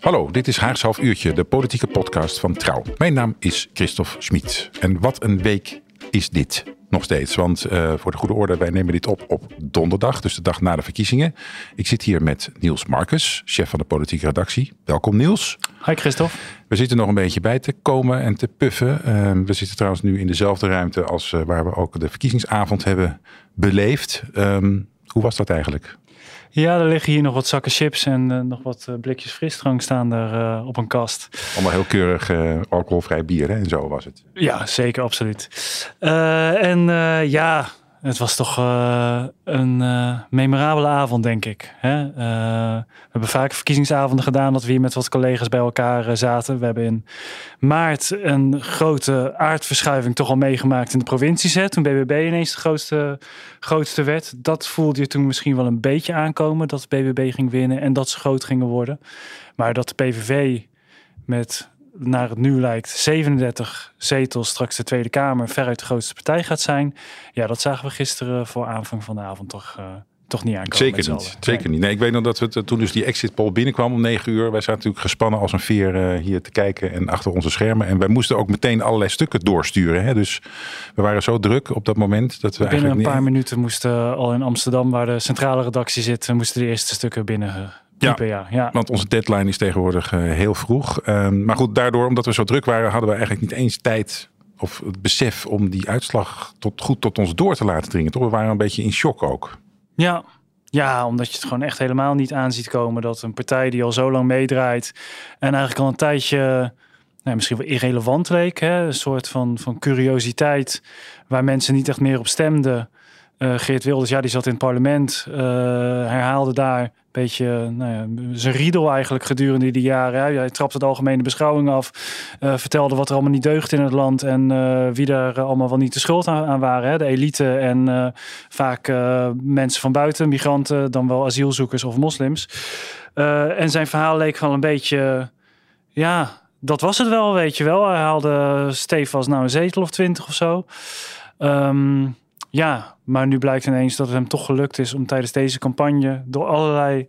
Hallo, dit is Haags Half Uurtje, de politieke podcast van Trouw. Mijn naam is Christophe Schmid. En wat een week is dit nog steeds. Want uh, voor de goede orde, wij nemen dit op op donderdag, dus de dag na de verkiezingen. Ik zit hier met Niels Marcus, chef van de politieke redactie. Welkom Niels. Hi Christophe. We zitten nog een beetje bij te komen en te puffen. Uh, we zitten trouwens nu in dezelfde ruimte als uh, waar we ook de verkiezingsavond hebben beleefd. Um, hoe was dat eigenlijk? Ja, er liggen hier nog wat zakken chips en uh, nog wat uh, blikjes frisdrank staan er uh, op een kast. Allemaal heel keurig alcoholvrij bier hè? en zo was het. Ja, zeker, absoluut. en ja, het was toch uh, een uh, memorabele avond, denk ik. Hè? Uh, we hebben vaak verkiezingsavonden gedaan dat we hier met wat collega's bij elkaar zaten. We hebben in maart een grote aardverschuiving toch al meegemaakt in de provincies. Toen BBB ineens de grootste, grootste werd. Dat voelde je toen misschien wel een beetje aankomen, dat BBB ging winnen en dat ze groot gingen worden. Maar dat de PVV met naar het nu lijkt 37 zetels straks de Tweede Kamer veruit de grootste partij gaat zijn. Ja, dat zagen we gisteren voor aanvang van de avond toch, uh, toch niet aankomen. Zeker niet. Zeker nee. niet. Nee, ik weet nog dat we toen dus die exit poll binnenkwam om 9 uur. Wij zaten natuurlijk gespannen als een veer uh, hier te kijken en achter onze schermen. En wij moesten ook meteen allerlei stukken doorsturen. Hè? Dus we waren zo druk op dat moment dat we Binnen een paar niet... minuten moesten al in Amsterdam, waar de centrale redactie zit, moesten de eerste stukken binnen ja, ja, ja, want onze deadline is tegenwoordig uh, heel vroeg. Um, maar goed, daardoor, omdat we zo druk waren, hadden we eigenlijk niet eens tijd of het besef om die uitslag tot, goed tot ons door te laten dringen. Toch? We waren een beetje in shock ook. Ja, ja, omdat je het gewoon echt helemaal niet aan ziet komen dat een partij die al zo lang meedraait en eigenlijk al een tijdje nou, misschien wel irrelevant leek, hè? een soort van, van curiositeit waar mensen niet echt meer op stemden. Uh, Geert Wilders, ja, die zat in het parlement, uh, herhaalde daar beetje nou ja, zijn riedel eigenlijk gedurende die jaren. Hij trapte de algemene beschouwing af, uh, vertelde wat er allemaal niet deugde in het land en wie daar allemaal wel niet de schuld aan, waren. Hè. De elite en vaak mensen van buiten, migranten, dan wel asielzoekers of moslims. en zijn verhaal leek gewoon een beetje, ja, dat was het wel, weet je wel. Hij haalde stevast nou een zetel of twintig of zo. Um, ja, maar nu blijkt ineens dat het hem toch gelukt is om tijdens deze campagne door allerlei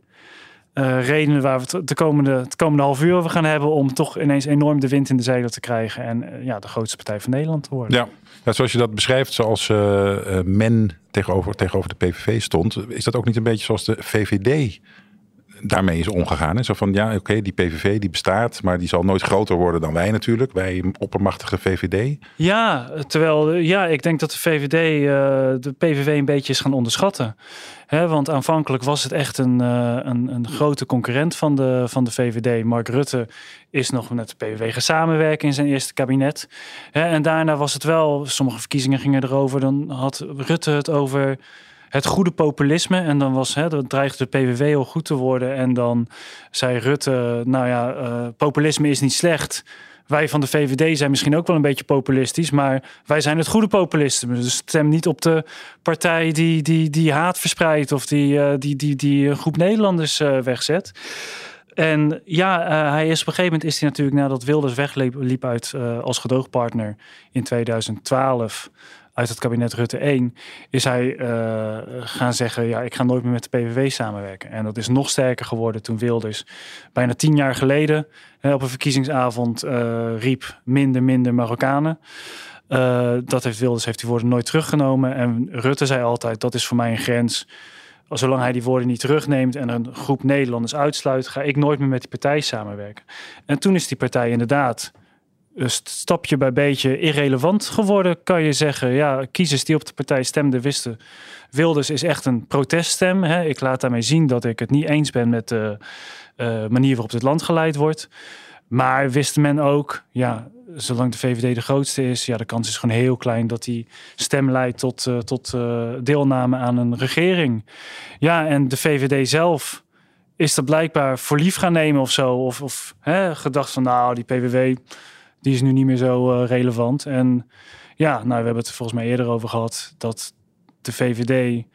uh, redenen waar we het de komende, het komende half uur over gaan hebben, om toch ineens enorm de wind in de zeilen te krijgen en uh, ja, de grootste partij van Nederland te worden. Ja, zoals je dat beschrijft, zoals uh, men tegenover, tegenover de PVV stond, is dat ook niet een beetje zoals de VVD daarmee is omgegaan. En zo van, ja, oké, die PVV die bestaat, maar die zal nooit groter worden dan wij natuurlijk. Wij oppermachtige VVD. Ja, terwijl, ja, ik denk dat de VVD uh, de PVV een beetje is gaan onderschatten. Want aanvankelijk was het echt een, uh, een, een, grote concurrent van de, van de VVD. Mark Rutte is nog met de PVV gaan samenwerken in zijn eerste kabinet. En daarna was het wel, sommige verkiezingen gingen erover, dan had Rutte het over het goede populisme. En dan was, hè, dat dreigde de PVV al goed te worden. En dan zei Rutte, nou ja, uh, populisme is niet slecht. Wij van de VVD zijn misschien ook wel een beetje populistisch, maar wij zijn het goede populisme. Dus stem niet op de partij die, die, die haat verspreidt of die, uh, die, die, die een groep Nederlanders uh, wegzet. En ja, hij is op een gegeven moment is hij natuurlijk nadat Wilders wegliep liep uit als gedoogpartner in 2012 uit het kabinet Rutte 1, is hij uh, gaan zeggen: ja, ik ga nooit meer met de PVV samenwerken. En dat is nog sterker geworden toen Wilders bijna tien jaar geleden uh, op een verkiezingsavond uh, riep: minder, minder Marokkanen. dat heeft Wilders heeft die woorden nooit teruggenomen. En Rutte zei altijd: dat is voor mij een grens. Zolang hij die woorden niet terugneemt en een groep Nederlanders uitsluit, ga ik nooit meer met die partij samenwerken. En toen is die partij inderdaad stapje bij beetje irrelevant geworden, kan je zeggen. Ja, kiezers die op de partij stemden wisten. Wilders is echt een proteststem. Hè. Ik laat daarmee zien dat ik het niet eens ben met de uh, manier waarop het land geleid wordt. Maar wist men ook, ja, zolang de VVD de grootste is, ja, de kans is gewoon heel klein dat die stem leidt tot, uh, tot uh, deelname aan een regering. Ja, en de VVD zelf is er blijkbaar voor lief gaan nemen of zo. Of, of hè, gedacht van, nou, die PVV, die is nu niet meer zo uh, relevant. En ja, nou, we hebben het volgens mij eerder over gehad dat de VVD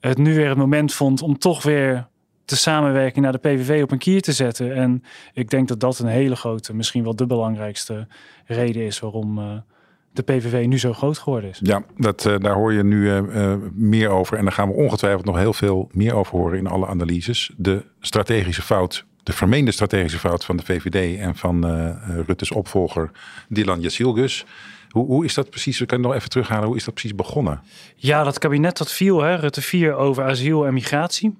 het nu weer het moment vond om toch weer de samenwerking naar de PVV op een kier te zetten. En ik denk dat dat een hele grote, misschien wel de belangrijkste reden is waarom uh, de PVV nu zo groot geworden is. Ja, dat, uh, daar hoor je nu meer over. En daar gaan we ongetwijfeld nog heel veel meer over horen in alle analyses. De strategische fout, de vermeende strategische fout van de VVD en van Rutte's opvolger Dylan Jasilgus. Hoe, hoe is dat precies? We kunnen nog even terughalen. Hoe is dat precies begonnen? Ja, dat kabinet dat viel, hè, Rutte 4 over asiel en migratie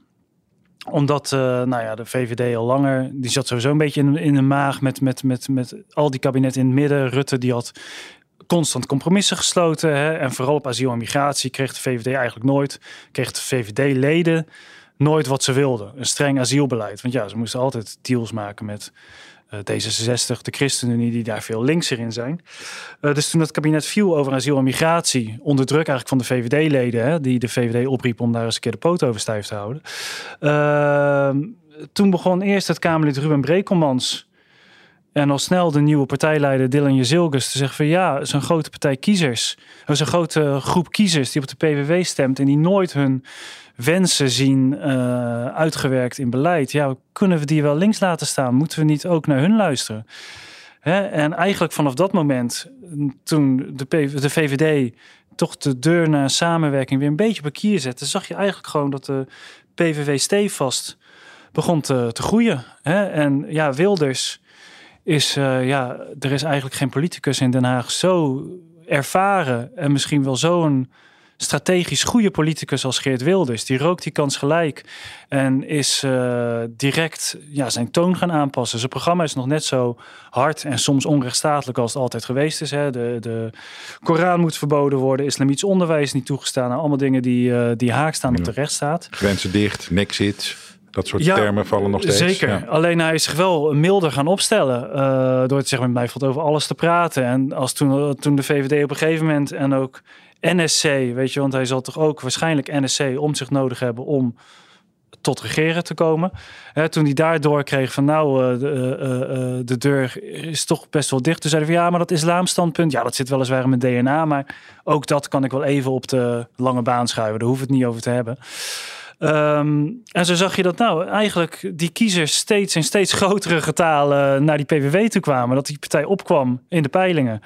omdat uh, nou ja, de VVD al langer, die zat sowieso een beetje in, in de maag met, met, met, met al die kabinetten in het midden. Rutte die had constant compromissen gesloten. Hè? En vooral op asiel en migratie kreeg de VVD eigenlijk nooit, kreeg de VVD-leden nooit wat ze wilden. Een streng asielbeleid. Want ja, ze moesten altijd deals maken met uh, D66, de ChristenUnie, die daar veel linkser in zijn. Uh, dus toen het kabinet viel over asiel en migratie, onder druk eigenlijk van de VVD-leden, die de VVD opriep om daar eens een keer de poot over stijf te houden. Uh, toen begon eerst het Kamerlid Ruben Brekelmans en al snel de nieuwe partijleider Dylan Jezilgus te zeggen van ja, zo'n grote partij kiezers, zo'n grote groep kiezers die op de PVV stemt en die nooit hun wensen zien uh, uitgewerkt in beleid. Ja, kunnen we die wel links laten staan? Moeten we niet ook naar hun luisteren? Hè? En eigenlijk vanaf dat moment, toen de, de VVD toch de deur naar samenwerking weer een beetje op kier zette, zag je eigenlijk gewoon dat de PVV stevast begon te, te groeien. Hè? En ja, Wilders is, uh, ja, er is eigenlijk geen politicus in Den Haag zo ervaren en misschien wel zo'n strategisch goede politicus als Geert Wilders. Die rookt die kans gelijk en is uh, direct ja, zijn toon gaan aanpassen. Zijn programma is nog net zo hard en soms onrechtstatelijk als het altijd geweest is. Hè. De, de Koran moet verboden worden, islamitisch onderwijs niet toegestaan. Nou, allemaal dingen die, uh, die haak staan op de rechtsstaat. Grenzen dicht, nexit. Dat soort ja, termen vallen nog steeds. Zeker. Ja. Alleen hij is zich wel milder gaan opstellen. Uh, door te zeggen met mij valt over alles te praten. En als toen, toen de VVD op een gegeven moment en ook NSC, weet je, want hij zal toch ook waarschijnlijk NSC om zich nodig hebben om tot regeren te komen. He, toen hij daardoor kreeg van nou, uh, de, uh, uh, de, deur is toch best wel dicht. Toen zeiden van ja, maar dat islamstandpunt, ja, dat zit weliswaar in mijn DNA, maar ook dat kan ik wel even op de lange baan schuiven. Daar hoef het niet over te hebben. Um, en zo zag je dat nou eigenlijk die kiezers steeds in steeds grotere getalen naar die PVV toe kwamen. Dat die partij opkwam in de peilingen.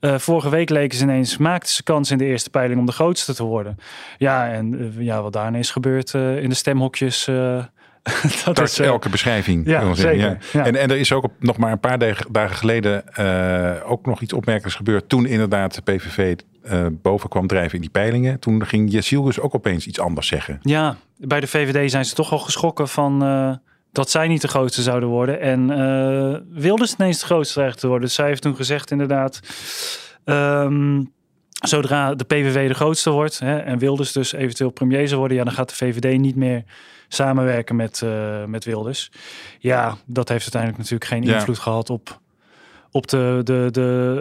Uh, vorige week leken ze ineens, maakten ze kans in de eerste peiling om de grootste te worden. Ja, en uh, ja, wat daarna is gebeurd uh, in de stemhokjes dat, dat is elke beschrijving. Ja, zeker. Ja. Ja. En, en er is ook nog maar een paar dagen geleden ook nog iets opmerkelijks gebeurd. Toen inderdaad de PVV uh, boven kwam drijven in die peilingen. Toen ging Jesielgus ook opeens iets anders zeggen. Ja, bij de VVD zijn ze toch al geschrokken van uh, dat zij niet de grootste zouden worden. En uh, wilde ze ineens de grootste recht te worden. Dus zij heeft toen gezegd inderdaad... Um, zodra de PVV de grootste wordt hè, en Wilders dus eventueel premier zou worden, ja, dan gaat de VVD niet meer samenwerken met, uh, met Wilders. Ja, dat heeft uiteindelijk natuurlijk geen ja. invloed gehad op, op, de, de, de,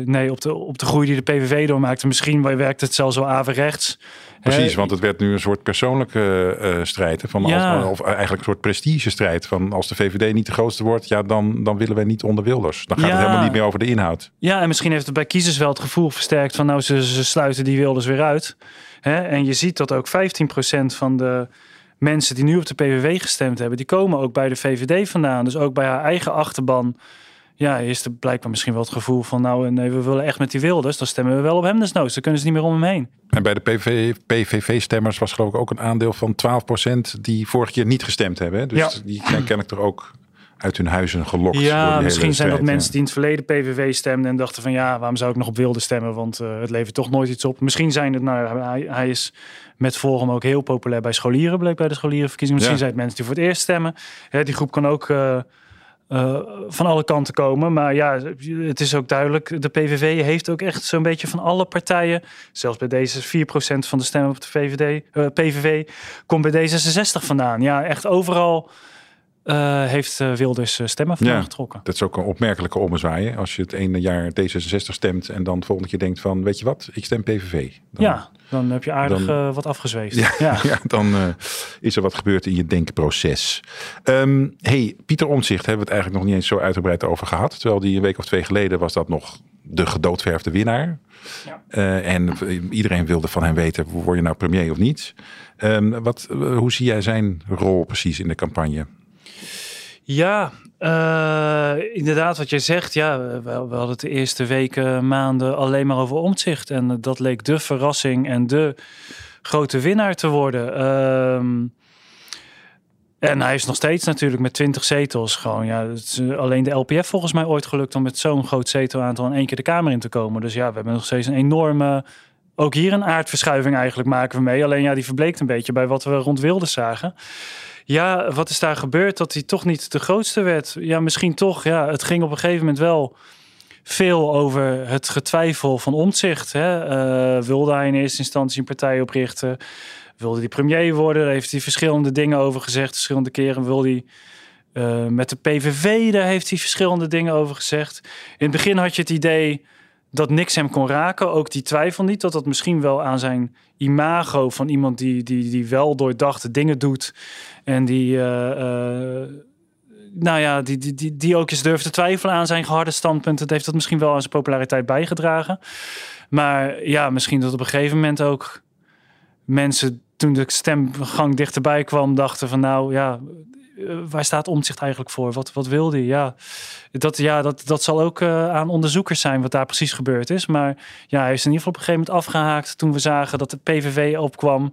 uh, nee, op, de, op de groei die de PVV doormaakte. Misschien werkt het zelfs zo averechts. Precies, He, want het werd nu een soort persoonlijke uh, strijd. Van ja. als, of eigenlijk een soort prestigestrijd. Van als de VVD niet de grootste wordt, ja, dan, dan willen wij niet onder Wilders. Dan gaat ja. het helemaal niet meer over de inhoud. Ja, en misschien heeft het bij kiezers wel het gevoel versterkt van nou, ze, ze sluiten die Wilders weer uit. He, en je ziet dat ook 15% van de mensen die nu op de PVV gestemd hebben, die komen ook bij de VVD vandaan. Dus ook bij haar eigen achterban. Ja, is er blijkbaar misschien wel het gevoel van, nou nee, we willen echt met die Wilders, dan stemmen we wel op hem desnoods. Dan kunnen ze niet meer om hem heen. En bij de PVV, PVV-stemmers was geloof ik ook een aandeel van 12% die vorig keer niet gestemd hebben. Dus ja. die zijn kennelijk er ook uit hun huizen gelokt. Ja, misschien zijn dat mensen die in het verleden PVV stemden en dachten van ja, waarom zou ik nog op Wilde stemmen? Want uh, het levert toch nooit iets op. Misschien zijn het, nou, hij, hij is met Forum ook heel populair bij scholieren, bleek bij de scholierenverkiezingen. Misschien ja. zijn het mensen die voor het eerst stemmen. Ja, die groep kan ook uh, uh, van alle kanten komen. Maar ja, het is ook duidelijk, de PVV heeft ook echt zo'n beetje van alle partijen, zelfs bij deze 4% van de stemmen op de VVD, uh, PVV, komt bij D66 vandaan. Ja, echt overal uh, heeft uh, Wilders stemmen van ja, getrokken. Dat is ook een opmerkelijke ommezwaaien. Als je het ene jaar D66 stemt en dan het volgende keer denkt van... weet je wat, ik stem PVV. Dan, ja, dan heb je aardig dan, wat afgezweefd. Ja, ja. ja dan is er wat gebeurd in je denkproces. Um, hey, Pieter Omtzigt hebben we het eigenlijk nog niet eens zo uitgebreid over gehad. Terwijl die een week of twee geleden was dat nog de gedoodverfde winnaar. Ja. Uh, en iedereen wilde van hem weten, word je nou premier of niet? Um, wat, hoe zie jij zijn rol precies in de campagne? Ja, uh, inderdaad wat jij zegt. Ja, we, hadden de eerste weken, maanden alleen maar over omzicht. En dat leek de verrassing en de grote winnaar te worden. Uh, en hij is nog steeds natuurlijk met 20 zetels. Gewoon, ja, het is alleen de LPF volgens mij ooit gelukt om met zo'n groot zetelaantal in één keer de Kamer in te komen. Dus ja, we hebben nog steeds een enorme. Ook hier een aardverschuiving eigenlijk maken we mee. Alleen ja, die verbleekt een beetje bij wat we rond Wilde zagen. Ja, wat is daar gebeurd dat hij toch niet de grootste werd? Ja, misschien toch. Ja, het ging op een gegeven moment wel veel over het getwijfel van omzicht. Hè? Uh, wilde hij in eerste instantie een partij oprichten? wilde hij premier worden. Daar heeft hij verschillende dingen over gezegd. Verschillende keren wilde hij uh, met de PVV. Daar heeft hij verschillende dingen over gezegd. In het begin had je het idee dat niks hem kon raken. Ook die twijfel niet. Dat dat misschien wel aan zijn imago van iemand die, die, die wel doordachte dingen doet. En die... Uh, uh, nou ja, die, die, die, die ook eens durft te twijfelen aan zijn geharde standpunten. Dat heeft dat misschien wel aan zijn populariteit bijgedragen. Maar ja, misschien dat op een gegeven moment ook mensen toen de stemgang dichterbij kwam, dachten van nou ja, eh, waar staat omzicht eigenlijk voor? Wat, wat wil hij? Ja, dat, ja dat, dat zal ook uh, aan onderzoekers zijn wat daar precies gebeurd is. Maar ja, hij is in ieder geval op een gegeven moment afgehaakt toen we zagen dat de PVV opkwam.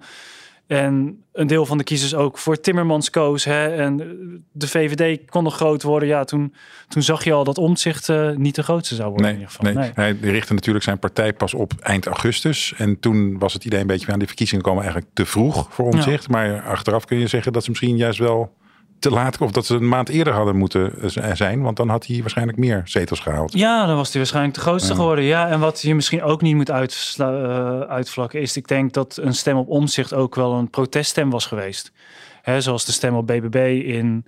En een deel van de kiezers ook voor Timmermans koos. Hè? En de VVD kon nog groot worden. Ja, toen, toen zag je al dat omzicht uh, niet de grootste zou worden. Nee, in ieder geval. Nee. nee. Hij richtte natuurlijk zijn partij pas op eind augustus. En toen was het idee een beetje aan die verkiezingen komen eigenlijk te vroeg voor omzicht. Ja. Maar achteraf kun je zeggen dat ze misschien juist wel te laat of dat ze een maand eerder hadden moeten zijn. Want dan had hij waarschijnlijk meer zetels gehaald. Ja, dan was hij waarschijnlijk de grootste ja. geworden. Ja, en wat je misschien ook niet moet uitsla, uh, uitvlakken is... ik denk dat een stem op omzicht ook wel een proteststem was geweest. Hè, zoals de stem op BBB in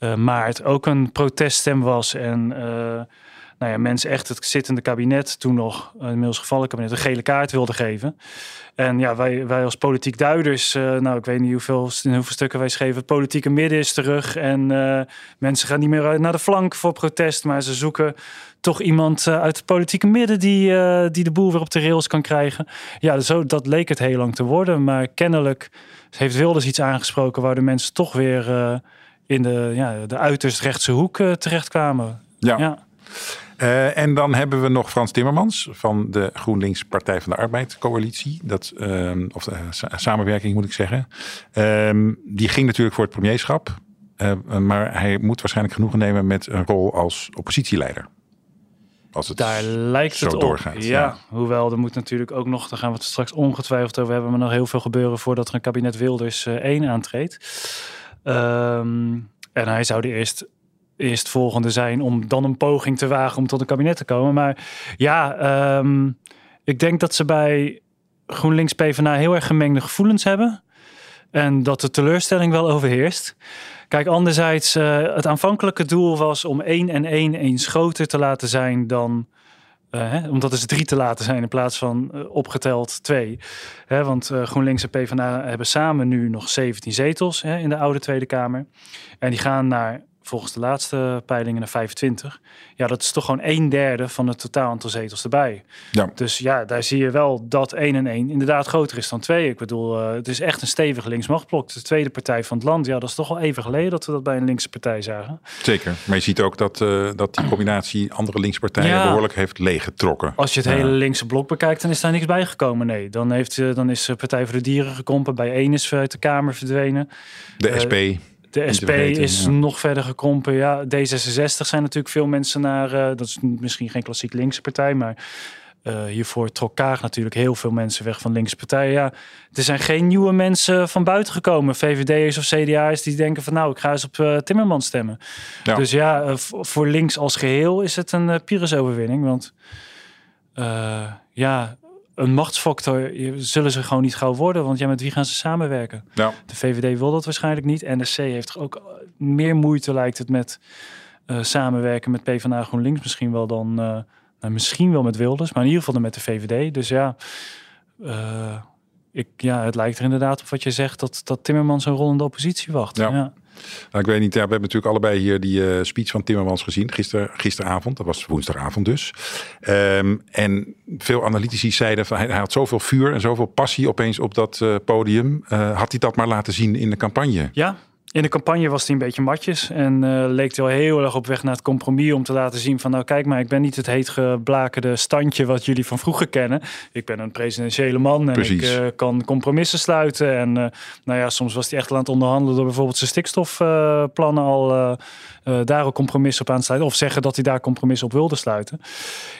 uh, maart ook een proteststem was. En... Uh, nou ja, mensen echt het zittende kabinet, toen nog inmiddels gevallen kabinet, een gele kaart wilden geven. En ja, wij, wij als politiek duiders, uh, nou ik weet niet hoeveel, in hoeveel stukken wij schreven, het politieke midden is terug. En uh, mensen gaan niet meer naar de flank voor protest, maar ze zoeken toch iemand uit het politieke midden die, die de boel weer op de rails kan krijgen. Ja, zo, dat leek het heel lang te worden, maar kennelijk heeft Wilders iets aangesproken waar de mensen toch weer in de, ja, de uiterst rechtse hoek terechtkwamen. Ja. ja. Uh, en dan hebben we nog Frans Timmermans van de GroenLinks Partij van de Arbeid coalitie. Dat, uh, of de samenwerking moet ik zeggen. Uh, die ging natuurlijk voor het premierschap. Eh, maar hij moet waarschijnlijk genoegen nemen met een rol als oppositieleider. Als het Daar lijkt zo het op. doorgaat. Ja, ja, hoewel er moet natuurlijk ook nog, daar gaan we het straks ongetwijfeld over hebben, maar nog heel veel gebeuren voordat er een kabinet Wilders 1 aantreedt. Ehm, en hij zou de eerst eerstvolgende zijn om dan een poging te wagen om tot een kabinet te komen. Maar ja, um, ik denk dat ze bij GroenLinks PvdA heel erg gemengde gevoelens hebben. En dat de teleurstelling wel overheerst. Kijk, anderzijds, uh, het aanvankelijke doel was om 1 en 1 eens groter te laten zijn dan. Uh, hè, om dat eens drie te laten zijn in plaats van uh, opgeteld twee. Hè, want GroenLinks en PvdA hebben samen nu nog 17 zetels hè, in de oude Tweede Kamer. En die gaan naar volgens de laatste peilingen naar 25. Ja, dat is toch gewoon een derde van het totaal aantal zetels erbij. Ja. Dus ja, daar zie je wel dat 1 en 1 inderdaad groter is dan 2. Ik bedoel, uh, het is echt een stevig linksmachtblok. De tweede partij van het land. Ja, dat is toch wel even geleden dat we dat bij een linkse partij zagen. Zeker. Maar je ziet ook dat, uh, dat die combinatie andere linkse partijen ja. behoorlijk heeft leeggetrokken. Als je het hele linkse blok bekijkt, dan is daar niks bijgekomen. Nee, dan, heeft, uh, dan is de Partij voor de Dieren gekrompen. Bij één is uit de Kamer verdwenen. De SP. De SP vergeten, is ja. nog verder gekrompen. Ja, D66 zijn natuurlijk veel mensen naar. Uh, dat is misschien geen klassiek linkse partij, maar uh, hiervoor trok Kaag natuurlijk heel veel mensen weg van linkse partijen. Ja, er zijn geen nieuwe mensen van buiten gekomen. VVD'ers of CDA's die denken van nou, ik ga eens op uh, Timmermans stemmen. Ja. Dus ja, voor links als geheel is het een Pyrrhus-overwinning. Want ja, een machtsfactor zullen ze gewoon niet gauw worden. Want ja, met wie gaan ze samenwerken? Ja. De VVD wil dat waarschijnlijk niet. NSC heeft ook meer moeite, lijkt het, met uh, samenwerken met PvdA GroenLinks. Misschien wel dan, uh, nou, misschien wel met Wilders, maar in ieder geval dan met de VVD. Dus ja, uh, ik, ja, het lijkt er inderdaad op wat je zegt, dat, dat Timmermans een rol in de oppositie wacht. Ja. ja. Nou, ik weet niet, we hebben natuurlijk allebei hier die uh, speech van Timmermans gezien, gister, gisteravond. Dat was woensdagavond dus. Um, en veel analytici zeiden van hij, had zoveel vuur en zoveel passie opeens op dat uh, podium. Uh, had hij dat maar laten zien in de campagne? Ja, in de campagne was hij een beetje matjes en uh, leek hij wel heel erg op weg naar het compromis om te laten zien van nou kijk maar, ik ben niet het heetgeblakerde standje wat jullie van vroeger kennen. Ik ben een presidentiële man en Precies. ik uh, kan compromissen sluiten. En uh, nou ja, soms was hij echt aan het onderhandelen door bijvoorbeeld zijn stikstofplannen al daar ook compromissen op aan te sluiten. Of zeggen dat hij daar compromissen op wilde sluiten.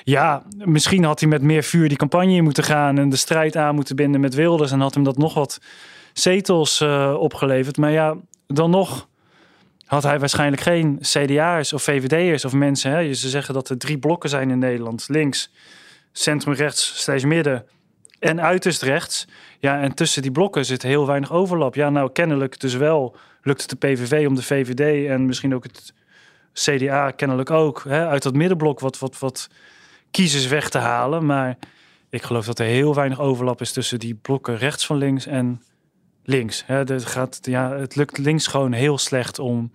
Ja, misschien had hij met meer vuur die campagne in moeten gaan en de strijd aan moeten binden met Wilders en had hem dat nog wat zetels opgeleverd. Maar ja, dan nog had hij waarschijnlijk geen CDA'ers of VVD'ers of mensen. Hè? Ze zeggen dat er drie blokken zijn in Nederland. Links, centrum rechts, steeds midden en uiterst rechts. Ja, en tussen die blokken zit heel weinig overlap. Ja, nou kennelijk dus wel lukt het de PVV om de VVD en misschien ook het CDA kennelijk ook hè, uit dat middenblok wat, wat, wat kiezers weg te halen. Maar ik geloof dat er heel weinig overlap is tussen die blokken rechts van links en links. Hè, het, gaat, ja, het lukt links gewoon heel slecht om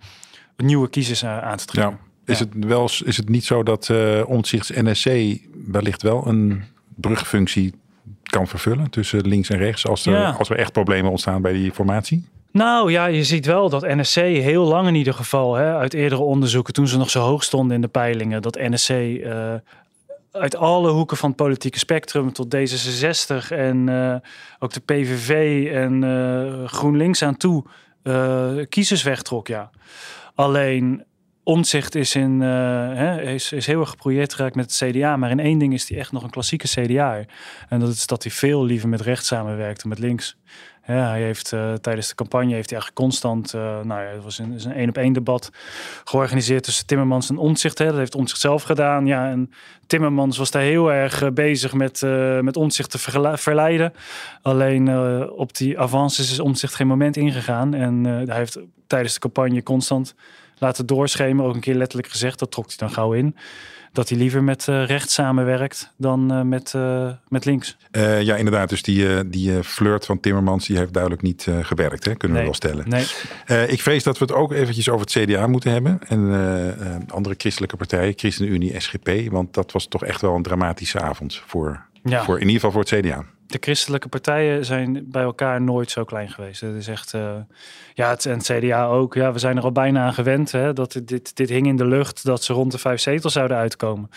nieuwe kiezers aan te trekken. Ja. Is, Ja. Het wel, is het niet zo dat uh, Omtzigt's NSC wellicht wel een brugfunctie kan vervullen tussen links en rechts als er, Ja. als er echt problemen ontstaan bij die formatie? Nou ja, je ziet wel dat NSC heel lang in ieder geval, hè, uit eerdere onderzoeken, toen ze nog zo hoog stonden in de peilingen, dat NSC uh, uit alle hoeken van het politieke spectrum tot D66 en uh, ook de PVV en uh, GroenLinks aan toe uh, kiezers wegtrok. Ja. Alleen Omtzigt is, in, hè, is, is heel erg geproject geraakt met het CDA. Maar in één ding is hij echt nog een klassieke CDA. En dat is dat hij veel liever met rechts samenwerkt dan met links. Ja, hij heeft uh, tijdens de campagne heeft hij eigenlijk constant, uh, nou ja, het was een, een één op één debat georganiseerd tussen Timmermans en Omtzigt. Dat heeft Omtzigt zelf gedaan. Ja, en Timmermans was daar heel erg uh, bezig met, met Omtzigt te verleiden. Alleen op die avances is Omtzigt geen moment ingegaan. En hij heeft tijdens de campagne constant laten doorschemen. Ook een keer letterlijk gezegd, dat trok hij dan gauw in. Dat hij liever met uh, rechts samenwerkt dan uh, met, uh, met links. Ja, inderdaad. Dus die, die flirt van Timmermans die heeft duidelijk niet gewerkt, hè? kunnen nee, we wel stellen. Nee. ik vrees dat we het ook eventjes over het CDA moeten hebben. En andere christelijke partijen, ChristenUnie, SGP. Want dat was toch echt wel een dramatische avond voor, ja. voor in ieder geval voor het CDA. De christelijke partijen zijn bij elkaar nooit zo klein geweest. Het is echt, uh, ja, het, en het CDA ook. Ja, we zijn er al bijna aan gewend. Hè, dat dit, dit hing in de lucht dat ze rond de vijf zetels zouden uitkomen.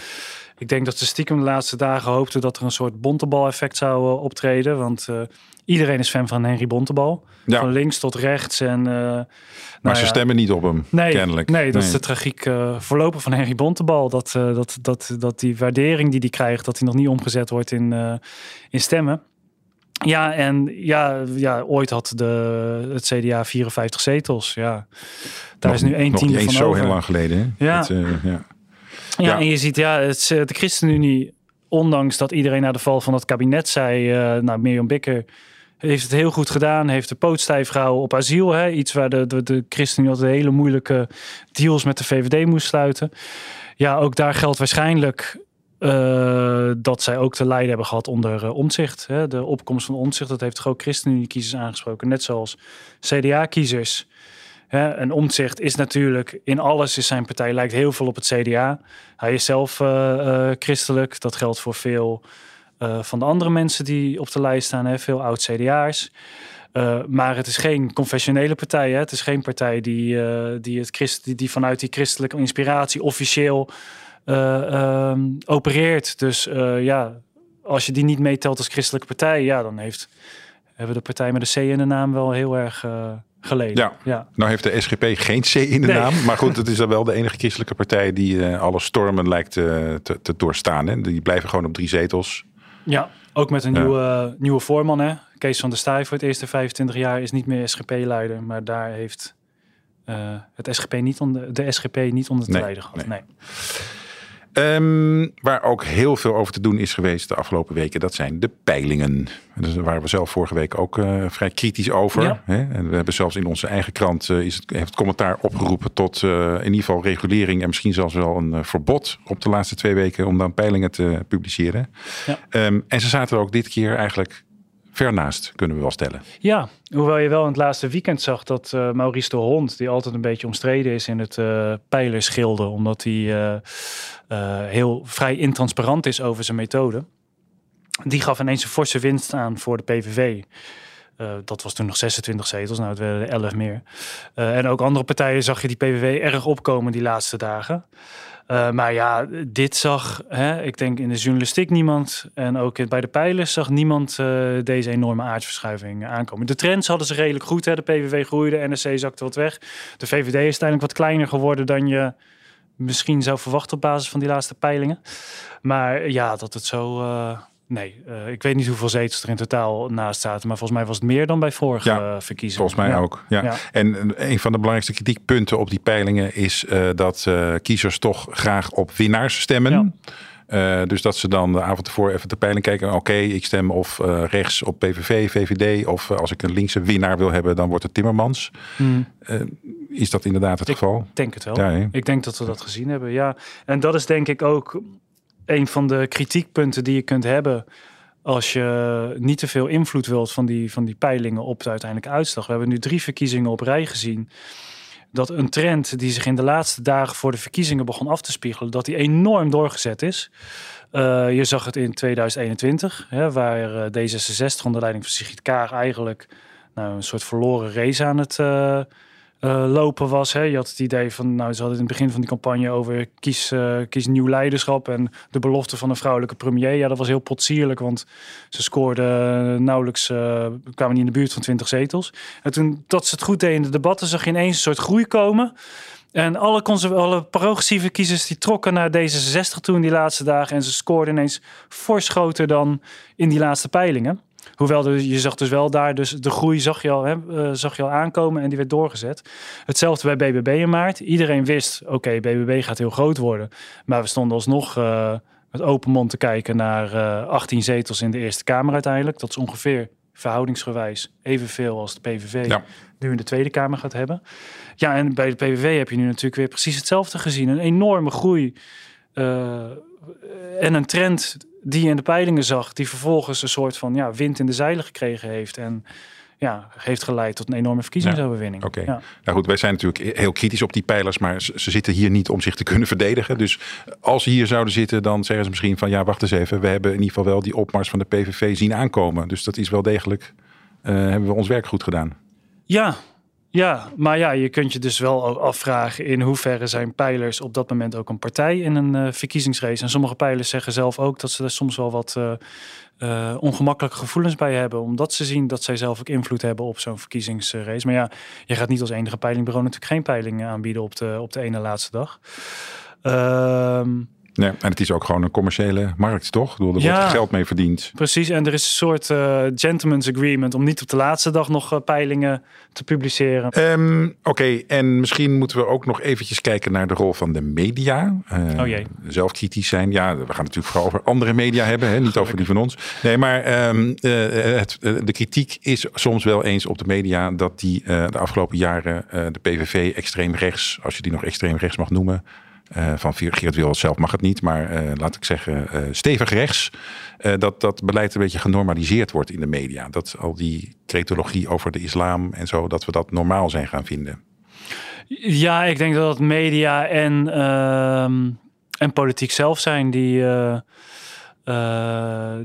Ik denk dat ze stiekem de laatste dagen hoopten dat er een soort bontebal-effect zou uh, optreden. Want uh, iedereen is fan van Henry Bontebal. Ja. Van links tot rechts. En, uh, maar nou ze ja, stemmen niet op hem, nee, kennelijk. Nee, dat is de tragiek voorlopig van Henry Bontebal. Dat, dat, dat, dat die waardering die hij krijgt, dat die nog niet omgezet wordt in, in stemmen. Ja, en ja, ja, ooit had de, het CDA 54 zetels. Ja. Daar nog, is nu één tiende van zo over. heel lang geleden. Hè? Ja. Het, uh, ja. Ja, Ja. en je ziet, ja, het, de ChristenUnie, ondanks dat iedereen na de val van het kabinet zei, uh, nou, Mirjam Bikker heeft het heel goed gedaan, heeft de poot stijf gehouden op asiel. Hè? Iets waar de, de, de ChristenUnie altijd hele moeilijke deals met de VVD moest sluiten. Ja, ook daar geldt waarschijnlijk uh, dat zij ook te lijden hebben gehad onder uh, omzicht. Hè? De opkomst van omzicht, dat heeft ook ChristenUnie-kiezers aangesproken. Net zoals CDA-kiezers. En omzicht is natuurlijk in alles, is zijn partij lijkt heel veel op het CDA. Hij is zelf uh, christelijk. Dat geldt voor veel van de andere mensen die op de lijst staan. Hè? Veel oud-CDA'ers. Uh, maar het is geen confessionele partij. Hè? Het is geen partij die, die, het die, die vanuit die christelijke inspiratie officieel uh, um, opereert. Dus ja, als je die niet meetelt als christelijke partij, ja, dan heeft, hebben de partij met een C in de naam wel heel erg geleden. Ja. ja. nou heeft de SGP geen C in de Nee. naam. Maar goed, het is dan wel de enige christelijke partij die alle stormen lijkt te, te doorstaan. Hè? Die blijven gewoon op drie zetels. Ja, ook met een Ja. nieuwe, nieuwe voorman. Hè? Kees van der Staaij voor het eerste 25 jaar is niet meer SGP-leider. Maar daar heeft uh, het SGP niet onder, de SGP niet onder te Nee, lijden gehad. nee. Nee. Ehm, waar ook heel veel over te doen is geweest de afgelopen weken, dat zijn de peilingen. Dus daar waren we zelf vorige week ook eh, vrij kritisch over. Ja. Hè? En we hebben zelfs in onze eigen krant uh, is het, heeft het commentaar opgeroepen tot uh, in ieder geval regulering en misschien zelfs wel een verbod op de laatste twee weken om dan peilingen te publiceren. Ja. Um, en ze zaten er ook dit keer eigenlijk ver naast, kunnen we wel stellen. Ja, hoewel je wel in het laatste weekend zag dat uh, Maurice de Hond, die altijd een beetje omstreden is in het uh, pijlerschilden, omdat hij uh, heel vrij intransparant is over zijn methode, die gaf ineens een forse winst aan voor de PVV. Dat was toen nog 26 zetels, nou het werden 11 meer. En ook andere partijen zag je die PVV erg opkomen die laatste dagen. Uh, maar ja, dit zag, hè, ik denk in de journalistiek niemand en ook bij de pijlers zag niemand deze enorme aardverschuiving aankomen. De trends hadden ze redelijk goed, hè. de PVV groeide, de NSC zakte wat weg. De VVD is uiteindelijk wat kleiner geworden dan je misschien zou verwachten op basis van die laatste peilingen. Maar ja, dat het zo Nee, uh, ik weet niet hoeveel zetels er in totaal naast zaten. Maar volgens mij was het meer dan bij vorige ja, verkiezingen. Volgens mij ja. ook. Ja. ja. En een van de belangrijkste kritiekpunten op die peilingen is uh, dat kiezers toch graag op winnaars stemmen. Dus dat ze dan de avond ervoor even de peiling kijken. Oké, okay, ik stem of rechts op PVV, VVD. Of als ik een linkse winnaar wil hebben, dan wordt het Timmermans. Hmm. is dat inderdaad het ik geval? Ik denk het wel. Ja, ik denk dat we dat gezien hebben, ja. En dat is denk ik ook een van de kritiekpunten die je kunt hebben als je niet te veel invloed wilt van die, van die peilingen op de uiteindelijke uitslag. We hebben nu drie verkiezingen op rij gezien. Dat een trend die zich in de laatste dagen voor de verkiezingen begon af te spiegelen, dat die enorm doorgezet is. Uh, je zag het in 2021, hè, waar uh, D66 onder leiding van Sigrid Kaag eigenlijk nou, een soort verloren race aan het uh, uh, lopen was. Hè. Je had het idee van, nou, ze hadden in het begin van die campagne over kies, uh, kies nieuw leiderschap en de belofte van een vrouwelijke premier. Ja, dat was heel potsierlijk, want ze scoorden nauwelijks, uh, kwamen niet in de buurt van 20 zetels. En toen dat ze het goed deden in de debatten, zag je ineens een soort groei komen. En alle, alle progressieve kiezers die trokken naar D66 toe in die laatste dagen. En ze scoorden ineens fors groter dan in die laatste peilingen. Hoewel de, je zag dus wel daar, dus de groei zag je, al, hè, uh, zag je al aankomen en die werd doorgezet. Hetzelfde bij BBB in maart. Iedereen wist, oké, okay, BBB gaat heel groot worden. Maar we stonden alsnog uh, met open mond te kijken naar uh, 18 zetels in de Eerste Kamer uiteindelijk. Dat is ongeveer verhoudingsgewijs evenveel als de PVV ja. nu in de Tweede Kamer gaat hebben. Ja, en bij de PVV heb je nu natuurlijk weer precies hetzelfde gezien. Een enorme groei uh, en een trend die je in de peilingen zag, die vervolgens een soort van ja, wind in de zeilen gekregen heeft. En ja, heeft geleid tot een enorme verkiezingsoverwinning. Oké. Ja. Nou goed, wij zijn natuurlijk heel kritisch op die pijlers, maar ze, ze, zitten hier niet om zich te kunnen verdedigen. Dus als ze hier zouden zitten, dan zeggen ze misschien van ja, wacht eens even. We hebben in ieder geval wel die opmars van de PVV zien aankomen. Dus dat is wel degelijk, uh, hebben we ons werk goed gedaan. Ja, ja, maar ja, je kunt je dus wel afvragen in hoeverre zijn pijlers op dat moment ook een partij in een uh, verkiezingsrace. En sommige pijlers zeggen zelf ook dat ze er soms wel wat uh, uh, ongemakkelijke gevoelens bij hebben. Omdat ze zien dat zij zelf ook invloed hebben op zo'n verkiezingsrace. Maar ja, je gaat niet als enige peilingbureau natuurlijk geen peilingen aanbieden op de, op de ene laatste dag. Ehm Nee, en het is ook gewoon een commerciële markt, toch? Ik bedoel, er ja, wordt geld mee verdiend. Precies, en er is een soort uh, gentleman's agreement om niet op de laatste dag nog uh, peilingen te publiceren. Um, Oké, okay, en misschien moeten we ook nog eventjes kijken naar de rol van de media. Uh, oh jee. Zelf kritisch zijn. Ja, we gaan natuurlijk vooral over andere media hebben, hè? niet over die van ons. Nee, maar um, het, de kritiek is soms wel eens op de media dat die de afgelopen jaren de PVV extreem rechts, als je die nog extreem rechts mag noemen, uh, van Geert Wilders zelf mag het niet, maar uh, laat ik zeggen uh, stevig rechts. dat dat beleid een beetje genormaliseerd wordt in de media. Dat al die cretologie over de islam en zo, dat we dat normaal zijn gaan vinden. Ja, ik denk dat media en, uh, en politiek zelf zijn die,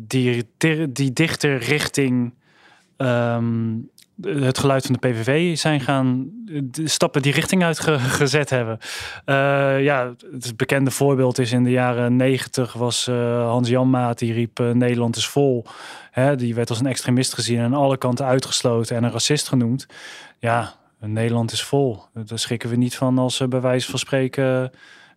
die, die dichter richting um, het geluid van de PVV zijn gaan de stappen die richting uitgezet hebben. Uh, ja, het bekende voorbeeld is in de jaren negentig was uh, Hans Janmaat die riep uh, Nederland is vol. Hè, die werd als een extremist gezien en aan alle kanten uitgesloten en een racist genoemd. Ja, Nederland is vol. Daar schrikken we niet van als bij wijze van spreken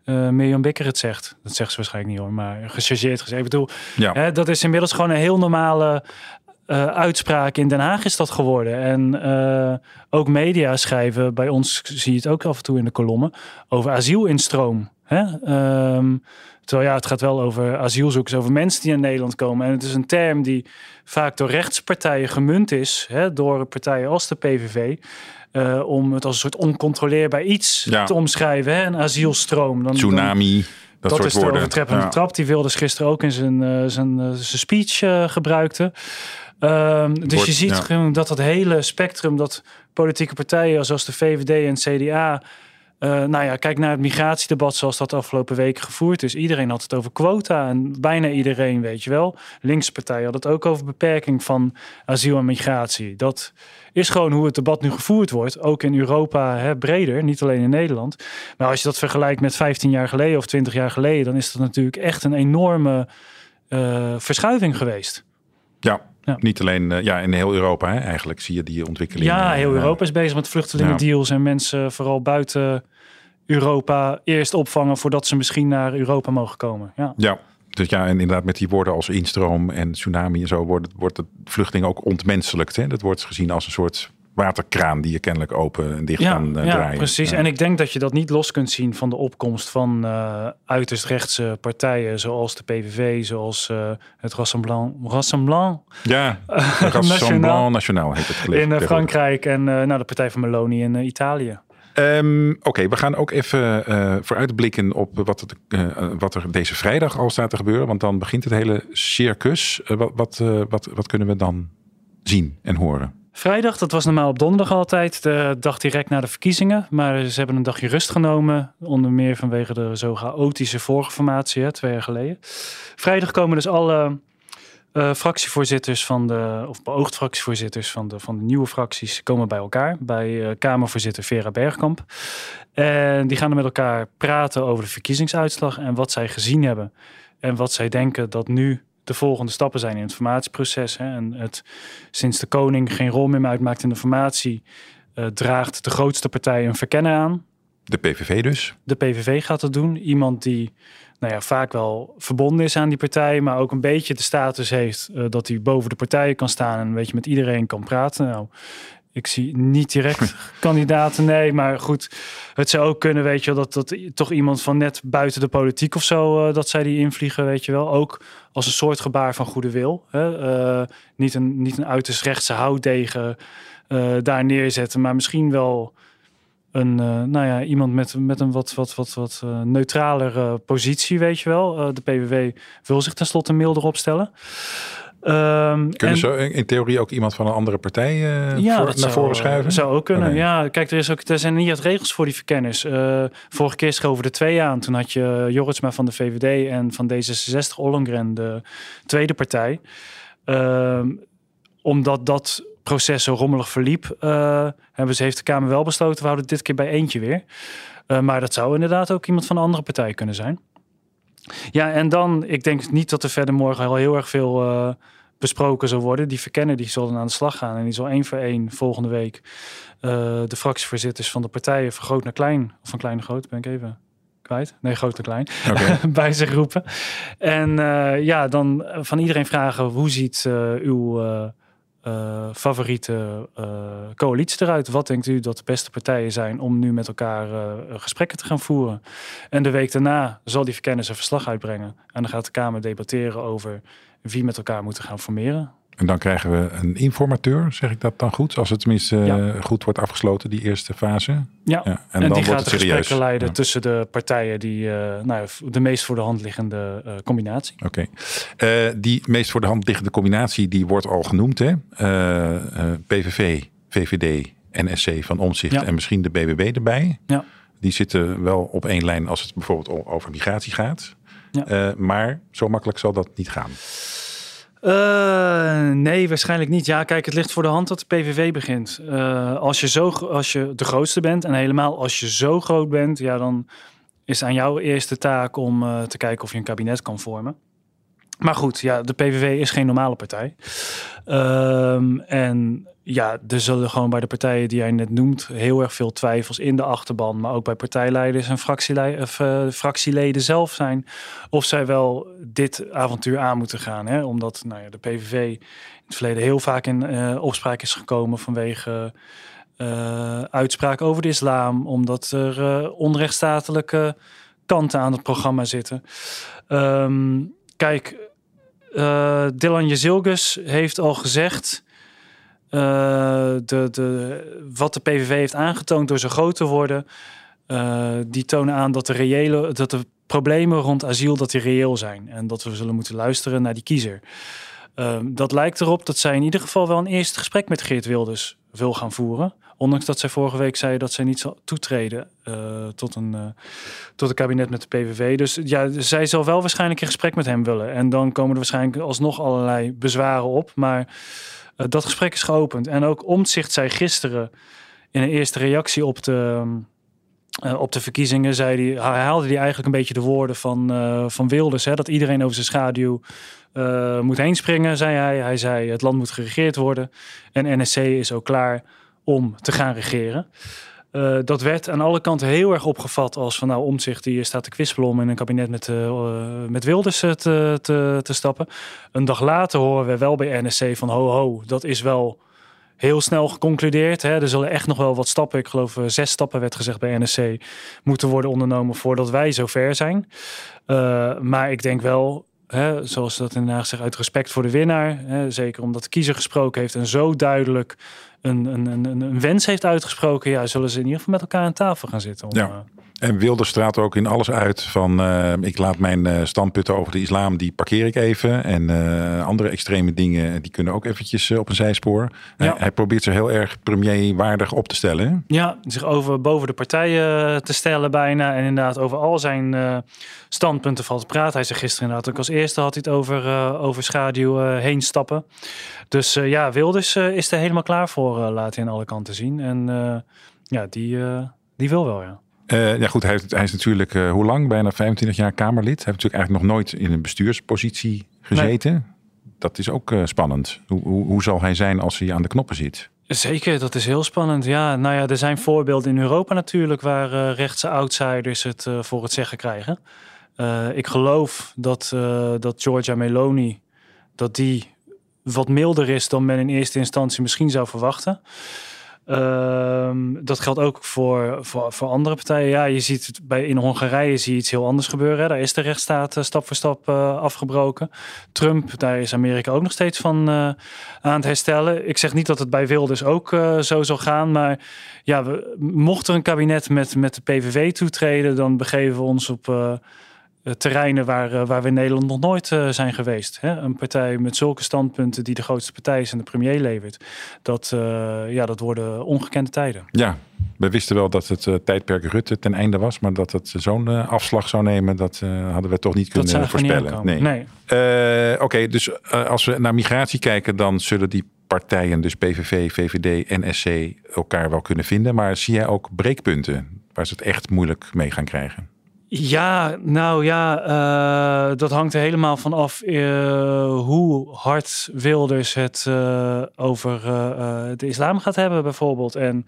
uh, Mirjam Bikker het zegt. Dat zegt ze waarschijnlijk niet hoor, maar gechargeerd gezegd. Ik bedoel, ja. hè, dat is inmiddels gewoon een heel normale uh, uitspraak in Den Haag is dat geworden. En uh, ook media schrijven, bij ons zie je het ook af en toe in de kolommen, over asielinstroom. Hè? Um, Terwijl ja, het gaat wel over asielzoekers, over mensen die naar Nederland komen. En het is een term die vaak door rechtspartijen gemunt is, hè, door partijen als de PVV. Uh, om het als een soort oncontroleerbaar iets Ja. te omschrijven. Hè? Een asielstroom. Dan, dan- Tsunami, dat, is de woorden. overtreppende Ja. trap. Die Wilders gisteren ook in zijn, eh, zijn, eh, zijn speech eh, gebruikte. Ehm, dus Wordt- je ziet ja. gewoon dat dat hele spectrum, dat politieke partijen zoals de VVD en CDA... eh, nou ja, kijk naar het migratiedebat zoals dat de afgelopen weken gevoerd is. Iedereen had het over quota en bijna iedereen, weet je wel. Linkse partijen hadden het ook over beperking van asiel en migratie. Dat is gewoon hoe het debat nu gevoerd wordt. Ook in Europa hè, breder, niet alleen in Nederland. Maar als je dat vergelijkt met 15 jaar geleden of 20 jaar geleden, dan is dat natuurlijk echt een enorme eh, verschuiving geweest. Ja, Ja. niet alleen eh, ja, in heel Europa hè, eigenlijk zie je die ontwikkeling. Ja, heel ja. Europa is bezig met vluchtelingendeals en mensen vooral buiten Europa eerst opvangen voordat ze misschien naar Europa mogen komen. Ja. Ja, dus ja, en inderdaad met die woorden als instroom en tsunami en zo wordt, wordt het vluchteling ook ontmenselijkt. Hè? Dat wordt gezien als een soort waterkraan die je kennelijk open en dicht Ja, kan eh, ja draaien. precies. Ja. En ik denk dat je dat niet los kunt zien van de opkomst van eh, uiterst rechtse partijen, zoals de PVV, zoals eh, het Rassemblement, Rassemblement Ja. Rassemblement Nationaal heet het gelegen. in. Frankrijk en nou, de partij van Meloni in Italië. Ehm, Oké, we gaan ook even eh, vooruitblikken op wat, eh, wat er deze vrijdag al staat te gebeuren. Want dan begint het hele circus. Eh, wat, wat, wat kunnen we dan zien en horen? Vrijdag, dat was normaal op donderdag altijd, de dag direct na de verkiezingen. Maar ze hebben een dagje rust genomen, onder meer vanwege de zo chaotische vorige formatie, hè, twee jaar geleden. Vrijdag komen dus alle eh, fractievoorzitters van de, of beoogd fractievoorzitters van de, van de nieuwe fracties komen bij elkaar. Bij eh, Kamervoorzitter Vera Bergkamp. En die gaan er met elkaar praten over de verkiezingsuitslag en wat zij gezien hebben. En wat zij denken dat nu de volgende stappen zijn in het formatieproces. Hè. En het sinds de koning geen rol meer uitmaakt in de formatie, eh, draagt de grootste partij een verkenner aan. De PVV dus. De PVV gaat dat doen. Iemand die nou ja, vaak wel verbonden is aan die partij, maar ook een beetje de status heeft eh, dat hij boven de partijen kan staan en een beetje met iedereen kan praten. Nou, ik zie niet direct kandidaten, nee, maar goed. Het zou ook kunnen, weet je wel, dat, dat toch iemand van net buiten de politiek of zo, eh, dat zij die invliegen, weet je wel. Ook als een soort gebaar van goede wil. Hè? Eh, niet, een, niet een uiterst rechtse houtdegen eh, daar neerzetten, maar misschien wel een, eh, nou ja, iemand met, met een wat, wat, wat, wat eh, neutralere positie, weet je wel. Eh, de PVV wil zich tenslotte milder opstellen. Ehm, Kunnen en- ze in theorie ook iemand van een andere partij ja, voor- naar zou, voren schuiven? zou ook kunnen. Ja, kijk, er, is ook, er zijn niet echt regels voor die verkenners. Eh, vorige keer schoven er twee aan. Toen had je Jorritsma van de VVD en van D66 Ollongren, de tweede partij. Ehm, omdat dat proces zo rommelig verliep, eh, hebben ze, heeft de Kamer wel besloten, we houden dit keer bij eentje weer. Eh, maar dat zou inderdaad ook iemand van een andere partij kunnen zijn. Ja, en dan, ik denk niet dat er verder morgen al heel erg veel eh, besproken zal worden. Die verkennen die zullen aan de slag gaan. En die zal één voor één volgende week de fractievoorzitters van de partijen van groot naar klein, of van klein naar groot, ben ik even kwijt. Nee, groot naar klein. Bij zich roepen. En ja, dan van iedereen vragen hoe ziet uw eh, favoriete eh, coalitie eruit? Wat denkt u dat de beste partijen zijn om nu met elkaar eh, gesprekken te gaan voeren? En de week daarna zal die verkenners een verslag uitbrengen. En dan gaat de Kamer debatteren over wie met elkaar moeten gaan formeren. En dan krijgen we een informateur, zeg ik dat dan goed? Als het tenminste eh, Ja. goed wordt afgesloten, die eerste fase. Ja, Ja, en, en, dan die wordt gaat het serieus. gesprekken leiden Ja. tussen de partijen die eh, nou, de meest voor de hand liggende eh, combinatie. Oké. Die meest voor de hand liggende combinatie, die wordt al genoemd. Hè? PVV, VVD, NSC van Omzicht en misschien de BBB erbij. Ja. Die zitten wel op één lijn als het bijvoorbeeld over migratie gaat. Ja. Maar zo makkelijk zal dat niet gaan. Eh, nee, waarschijnlijk niet. Ja, kijk, het ligt voor de hand dat de PVV begint. Eh, als, je zo, als je de grootste bent en helemaal als je zo groot bent, ja, dan is aan jou eerste taak om eh, te kijken of je een kabinet kan vormen. Maar goed, ja, de PVV is geen normale partij. Ehm, en ja, er zullen gewoon bij de partijen die jij net noemt heel erg veel twijfels in de achterban, maar ook bij partijleiders en eh, fractieleden zelf zijn of zij wel dit avontuur aan moeten gaan. Hè? Omdat nou ja, de PVV in het verleden heel vaak in eh, opspraak is gekomen vanwege eh uitspraak over de islam, omdat er onrechtstatelijke kanten aan het programma zitten. Ehm, kijk, uh, Dylan Jezilgus heeft al gezegd... Uh, de, de, wat de PVV heeft aangetoond door zo groot te worden... Uh, die tonen aan dat de, reële, dat de problemen rond asiel dat die reëel zijn. En dat we zullen moeten luisteren naar die kiezer. Ehm, dat lijkt erop dat zij in ieder geval wel een eerste gesprek met Geert Wilders wil gaan voeren. Ondanks dat zij vorige week zei dat zij niet zal toetreden uh, tot, een, tot een kabinet met de PVV. Dus ja, zij zal wel waarschijnlijk in gesprek met hem willen. En dan komen er waarschijnlijk alsnog allerlei bezwaren op. Maar dat gesprek is geopend. En ook Omtzigt zei gisteren in een eerste reactie op de, op de verkiezingen... Zei die, haalde hij eigenlijk een beetje de woorden van, van Wilders. Hè, dat iedereen over zijn schaduw moet heen springen, zei hij. Hij zei het land moet geregeerd worden. En NSC is ook klaar om te gaan regeren. Uh, dat werd aan alle kanten heel erg opgevat als van nou omzicht die staat te kwispelen om in een kabinet met, uh, met Wilders te, te, te stappen. Een dag later horen we wel bij NSC van ho ho, dat is wel heel snel geconcludeerd. Hè. Er zullen echt nog wel wat stappen, ik geloof zes stappen werd gezegd bij NSC, moeten worden ondernomen voordat wij zover zijn. Maar ik denk wel Hè, zoals dat in Den uit respect voor de winnaar. Hè, zeker omdat de kiezer gesproken heeft en zo duidelijk een, een, een, een wens heeft uitgesproken. Ja, zullen ze in ieder geval met elkaar aan tafel gaan zitten. Om, ja. Uh, en Wilders straat ook in alles uit van uh, ik laat mijn uh, standpunten over de islam, die parkeer ik even. En uh, andere extreme dingen, die kunnen ook eventjes op een zijspoor. Ja. hij probeert zich heel erg premierwaardig op te stellen. Ja, zich over boven de partijen te stellen bijna. En inderdaad over al zijn standpunten valt te praten. Hij zei gisteren inderdaad ook als eerste had hij het over, over schaduw heen stappen. Dus ja, Wilders is er helemaal klaar voor, laat hij aan alle kanten zien. En ja, die, die wil wel, ja. Uh, ja goed, hij, hij is natuurlijk uh, hoe lang? Bijna 25 jaar Kamerlid. Hij heeft natuurlijk eigenlijk nog nooit in een bestuurspositie gezeten. Nee. Dat is ook uh, spannend. Hoe, hoe, hoe, zal hij zijn als hij aan de knoppen zit? Zeker, dat is heel spannend. Ja, nou ja, er zijn voorbeelden in Europa natuurlijk waar rechtse outsiders het voor het zeggen krijgen. ik geloof dat, dat Giorgia Meloni dat die wat milder is dan men in eerste instantie misschien zou verwachten. Um, dat geldt ook voor, voor, voor andere partijen. Ja, je ziet het bij, in Hongarije zie je iets heel anders gebeuren. Daar is de rechtsstaat uh, stap voor stap uh, afgebroken. Trump, daar is Amerika ook nog steeds van uh, aan het herstellen. Ik zeg niet dat het bij Wilders ook zo zal gaan. Maar ja, we, mocht er een kabinet met, met de PVV toetreden, dan begeven we ons op eh, terreinen waar, eh, waar we in Nederland nog nooit uh, zijn geweest. Hè? Een partij met zulke standpunten die de grootste partij is en de premier levert. Dat, ja, dat worden ongekende tijden. Ja, we wisten wel dat het tijdperk Rutte ten einde was. Maar dat het zo'n afslag zou nemen, dat hadden we toch niet kunnen voorspellen. nee. nee. Oké, okay, dus als we naar migratie kijken, dan zullen die partijen, dus PVV, VVD en SC, elkaar wel kunnen vinden. Maar zie jij ook breekpunten waar ze het echt moeilijk mee gaan krijgen? Ja, nou ja, uh, dat hangt er helemaal van af uh, hoe hard Wilders het uh, over de islam gaat hebben, bijvoorbeeld. En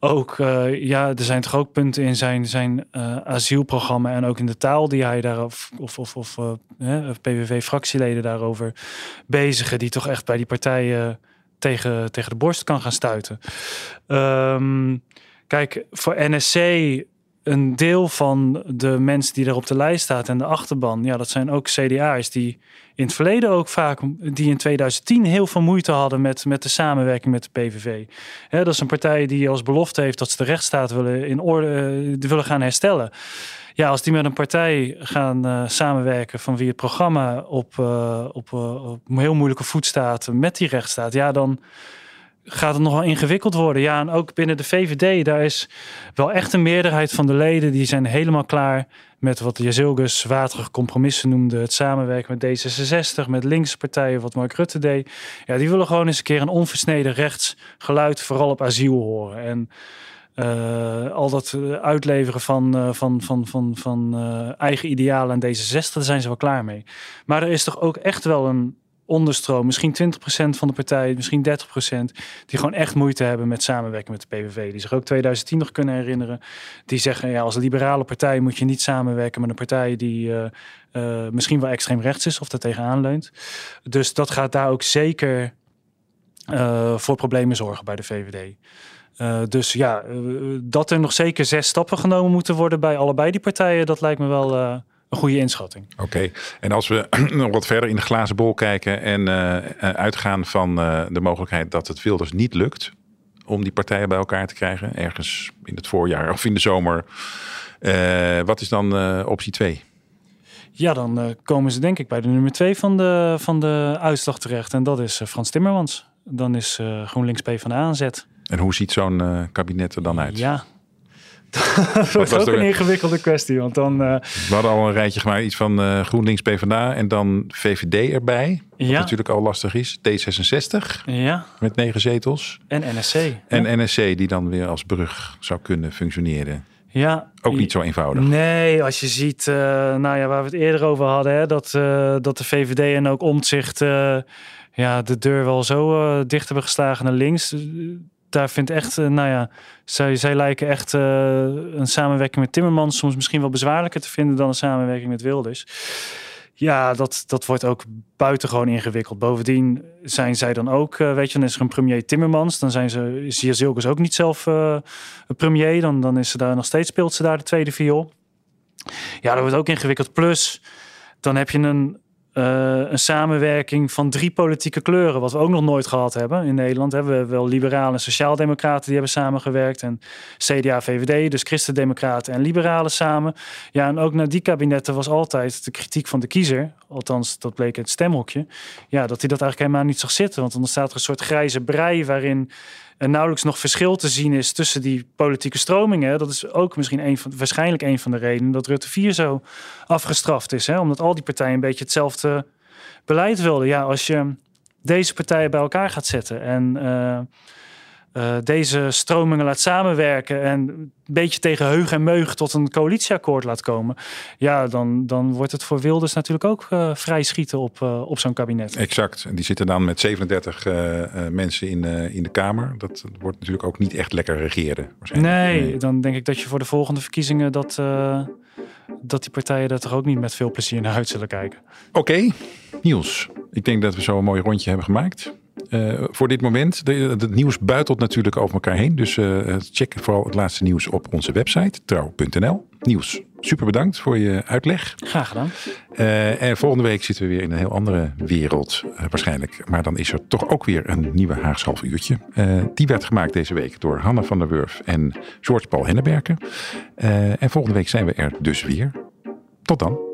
ook, ja, er zijn toch ook punten in zijn, zijn asielprogramma en ook in de taal die hij daar, of, of, of, of PVV-fractieleden daarover bezigen, die toch echt bij die partijen tegen, tegen de borst kan gaan stuiten. Um, kijk, voor NSC een deel van de mensen die daar op de lijst staat en de achterban, ja, dat zijn ook CDA's die in het verleden ook vaak, die in 2010 heel veel moeite hadden met, met de samenwerking met de PVV. dat is een partij die als belofte heeft dat ze de rechtsstaat willen in orde uh, willen gaan herstellen. Ja, als die met een partij gaan uh, samenwerken van wie het programma op, uh, op, op heel moeilijke voet staat met die rechtsstaat, ja, dan gaat het nogal ingewikkeld worden. Ja, en ook binnen de VVD, daar is wel echt een meerderheid van de leden die zijn helemaal klaar met wat Jezilgus waterige compromissen noemde. Het samenwerken met D66, met linkse partijen, wat Mark Rutte deed. Ja, die willen gewoon eens een keer een onversneden rechtsgeluid, vooral op asiel horen. En uh, al dat uitleveren van, uh, van, van, van, van uh, eigen idealen aan D66, daar zijn ze wel klaar mee. Maar er is toch ook echt wel een onderstroom, misschien 20% van de partij, misschien 30%, die gewoon echt moeite hebben met samenwerken met de PVV. Die zich ook 2010 nog kunnen herinneren. Die zeggen, ja, als liberale partij moet je niet samenwerken met een partij die uh, uh, misschien wel extreem rechts is of daar tegenaan leunt. Dus dat gaat daar ook zeker voor problemen zorgen bij de VVD. dus ja, dat er nog zeker zes stappen genomen moeten worden bij allebei die partijen, dat lijkt me wel een goede inschatting. Oké, en als we nog wat verder in de glazen bol kijken en uitgaan van de mogelijkheid dat het Wilders niet lukt om die partijen bij elkaar te krijgen, ergens in het voorjaar of in de zomer, wat is dan optie 2? Ja, dan komen ze denk ik bij de nummer twee van de, van de uitslag terecht. En dat is Frans Timmermans. Dan is GroenLinks P van de aanzet. En hoe ziet zo'n kabinet er dan uit? Ja, dat is ook een ingewikkelde kwestie. Want dan, We hadden al een rijtje gemaakt, iets van uh, GroenLinks, PvdA en dan VVD erbij. Wat ja. natuurlijk al lastig is. D66 ja. met negen zetels. En NSC. En ja. NSC die dan weer als brug zou kunnen functioneren. Ja, ook niet zo eenvoudig. Nee, als je ziet, uh, nou ja, waar we het eerder over hadden, hè, dat, uh, dat de VVD en ook Omtzigt uh, ja, de deur wel zo dicht hebben geslagen naar links. Daar vindt echt, nou ja, zij, zij lijken echt een samenwerking met Timmermans soms misschien wel bezwaarlijker te vinden dan een samenwerking met Wilders. Ja, dat, dat wordt ook buitengewoon ingewikkeld. Bovendien zijn zij dan ook, uh, weet je, dan is er een premier Timmermans. Dan zijn ze, is hier Zilkes ook niet zelf uh, premier. Dan, dan is ze daar nog steeds, speelt ze daar de tweede viool. Ja, dat wordt ook ingewikkeld. Plus, dan heb je een uh, een samenwerking van drie politieke kleuren, wat we ook nog nooit gehad hebben in Nederland. Hebben we wel liberalen en sociaaldemocraten die hebben samengewerkt en CDA, VVD, dus christendemocraten en liberalen samen. Ja, en ook naar die kabinetten was altijd de kritiek van de kiezer, althans dat bleek het stemhokje, ja, dat hij dat eigenlijk helemaal niet zag zitten, want dan staat er een soort grijze brei waarin er nauwelijks nog verschil te zien is tussen die politieke stromingen. Dat is ook misschien een van, waarschijnlijk een van de redenen dat Rutte 4 zo afgestraft is. Hè? Omdat al die partijen een beetje hetzelfde beleid wilden. Ja, als je deze partijen bij elkaar gaat zetten en uh, uh, deze stromingen laat samenwerken en een beetje tegen heug en meug tot een coalitieakkoord laat komen, ja, dan, dan wordt het voor Wilders natuurlijk ook uh, vrij schieten op, uh, op zo'n kabinet. Exact. En die zitten dan met 37 mensen in, in de Kamer. Dat wordt natuurlijk ook niet echt lekker regeren. Nee, nee, dan denk ik dat je voor de volgende verkiezingen dat, dat die partijen daar toch ook niet met veel plezier naar uit zullen kijken. Oké, okay. Niels. Ik denk dat we zo een mooi rondje hebben gemaakt. Uh, voor dit moment. Het nieuws buitelt natuurlijk over elkaar heen. Dus uh, check vooral het laatste nieuws op onze website trouw.nl. Nieuws, super bedankt voor je uitleg. Graag gedaan. Uh, en volgende week zitten we weer in een heel andere wereld waarschijnlijk. Maar dan is er toch ook weer een nieuwe Haags half uurtje. die werd gemaakt deze week door Hanna van der Wurf en George Paul Henneberken. en volgende week zijn we er dus weer. Tot dan.